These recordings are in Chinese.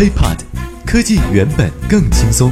apod 科技原本更轻松。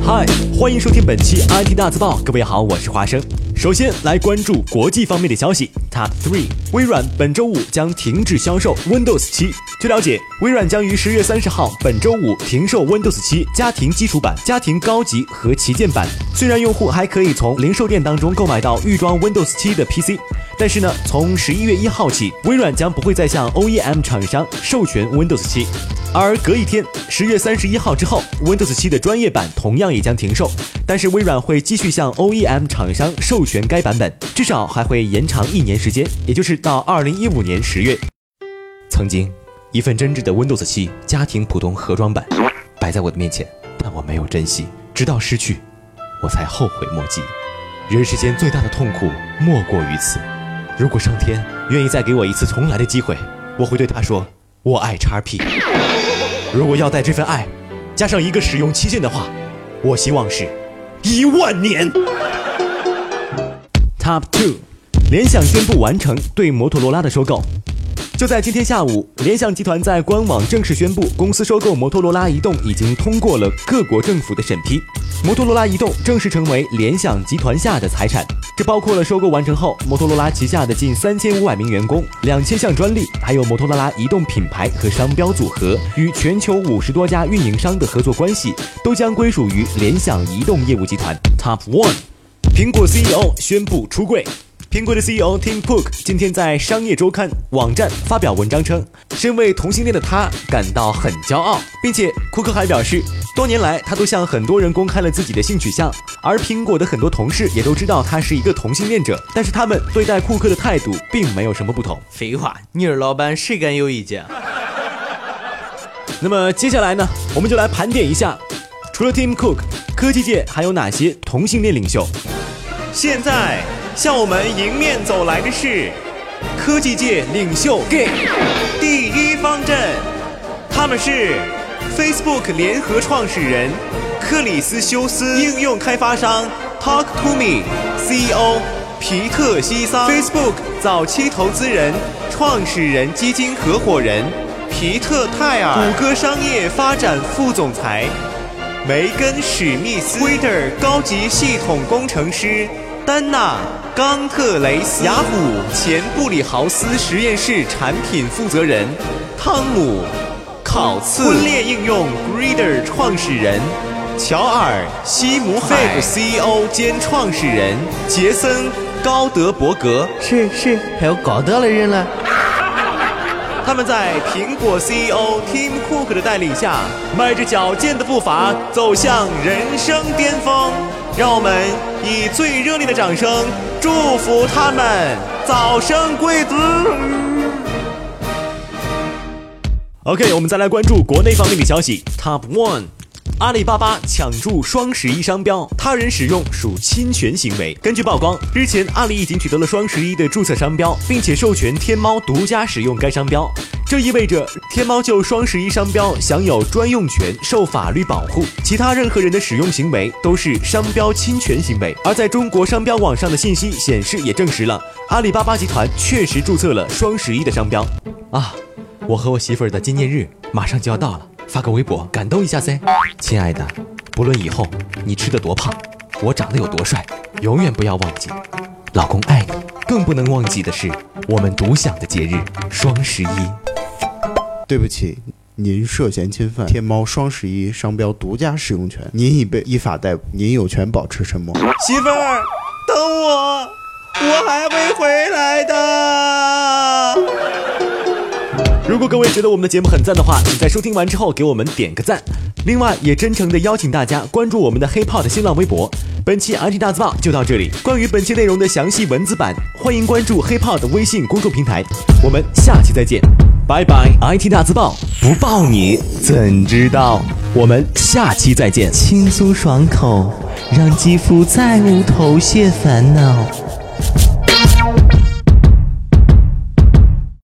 嗨，欢迎收听本期 IT 大字报。各位好，我是华生。首先来关注国际方面的消息。Top three，微软本周五将停止销售 Windows 七。据了解，微软将于十月三十号本周五停售 Windows 7家庭基础版、家庭高级和旗舰版。虽然用户还可以从零售店当中购买到预装 Windows 7的 PC，但是呢，从十一月一号起，微软将不会再向 OEM 厂商授权 Windows 7。而隔一天，十月三十一号之后，Windows 7的专业版同样也将停售，但是微软会继续向 OEM 厂商授权该版本，至少还会延长一年时间，也就是到二零一五年十月。曾经，一份真挚的 Windows 7家庭普通盒装版摆在我的面前，但我没有珍惜，直到失去，我才后悔莫及。人世间最大的痛苦莫过于此。如果上天愿意再给我一次重来的机会，我会对他说：“我爱叉 P。”如果要带这份爱加上一个使用期限的话，我希望是一万年。Top two，联想宣布完成对摩托罗拉的收购。就在今天下午，联想集团在官网正式宣布，公司收购摩托罗拉移动已经通过了各国政府的审批，摩托罗拉移动正式成为联想集团下的财产。这包括了收购完成后，摩托罗拉旗下的近三千五百名员工、两千项专利，还有摩托罗拉移动品牌和商标组合与全球五十多家运营商的合作关系，都将归属于联想移动业务集团。Top one，苹果 CEO 宣布出柜。苹果的 CEO Tim Cook 今天在商业周刊网站发表文章称，身为同性恋的他感到很骄傲，并且库克还表示，多年来他都向很多人公开了自己的性取向，而苹果的很多同事也都知道他是一个同性恋者，但是他们对待库克的态度并没有什么不同。废话，你是老板，谁敢有意见？那么接下来呢，我们就来盘点一下，除了 Tim Cook，科技界还有哪些同性恋领袖？现在。向我们迎面走来的是科技界领袖 Gay 第一方阵，他们是 Facebook 联合创始人克里斯休斯，应用开发商 Talk to Me CEO 皮特西桑，Facebook 早期投资人、创始人基金合伙人皮特泰尔，谷歌商业发展副总裁梅根史密斯，Twitter 高级系统工程师丹娜。冈特雷斯，雅虎前布里豪斯实验室产品负责人汤姆考茨，婚恋应用 Greeter 创始人乔尔西姆海，CEO 兼创始人杰森高德伯格，是是，还有高德的人了。他们在苹果 CEO Tim Cook 的带领下，迈着矫健的步伐走向人生巅峰。让我们以最热烈的掌声祝福他们早生贵子。OK，我们再来关注国内方面的消息。Top one，阿里巴巴抢注双十一商标，他人使用属侵权行为。根据曝光，日前阿里已经取得了双十一的注册商标，并且授权天猫独家使用该商标。这意味着天猫就双十一商标享有专用权，受法律保护。其他任何人的使用行为都是商标侵权行为。而在中国商标网上的信息显示，也证实了阿里巴巴集团确实注册了双十一的商标。啊，我和我媳妇儿的纪念日马上就要到了，发个微博感动一下噻，亲爱的，不论以后你吃的多胖，我长得有多帅，永远不要忘记，老公爱你。更不能忘记的是我们独享的节日双十一。对不起，您涉嫌侵犯天猫双十一商标独家使用权，您已被依法逮捕，您有权保持沉默。媳妇儿，等我，我还会回来的。如果各位觉得我们的节目很赞的话，请在收听完之后给我们点个赞。另外，也真诚的邀请大家关注我们的黑炮的新浪微博。本期 IT 大字报就到这里，关于本期内容的详细文字版，欢迎关注黑炮的微信公众平台。我们下期再见。拜拜！IT 大字报不报你怎知道？我们下期再见。轻松爽口，让肌肤再无头屑烦恼。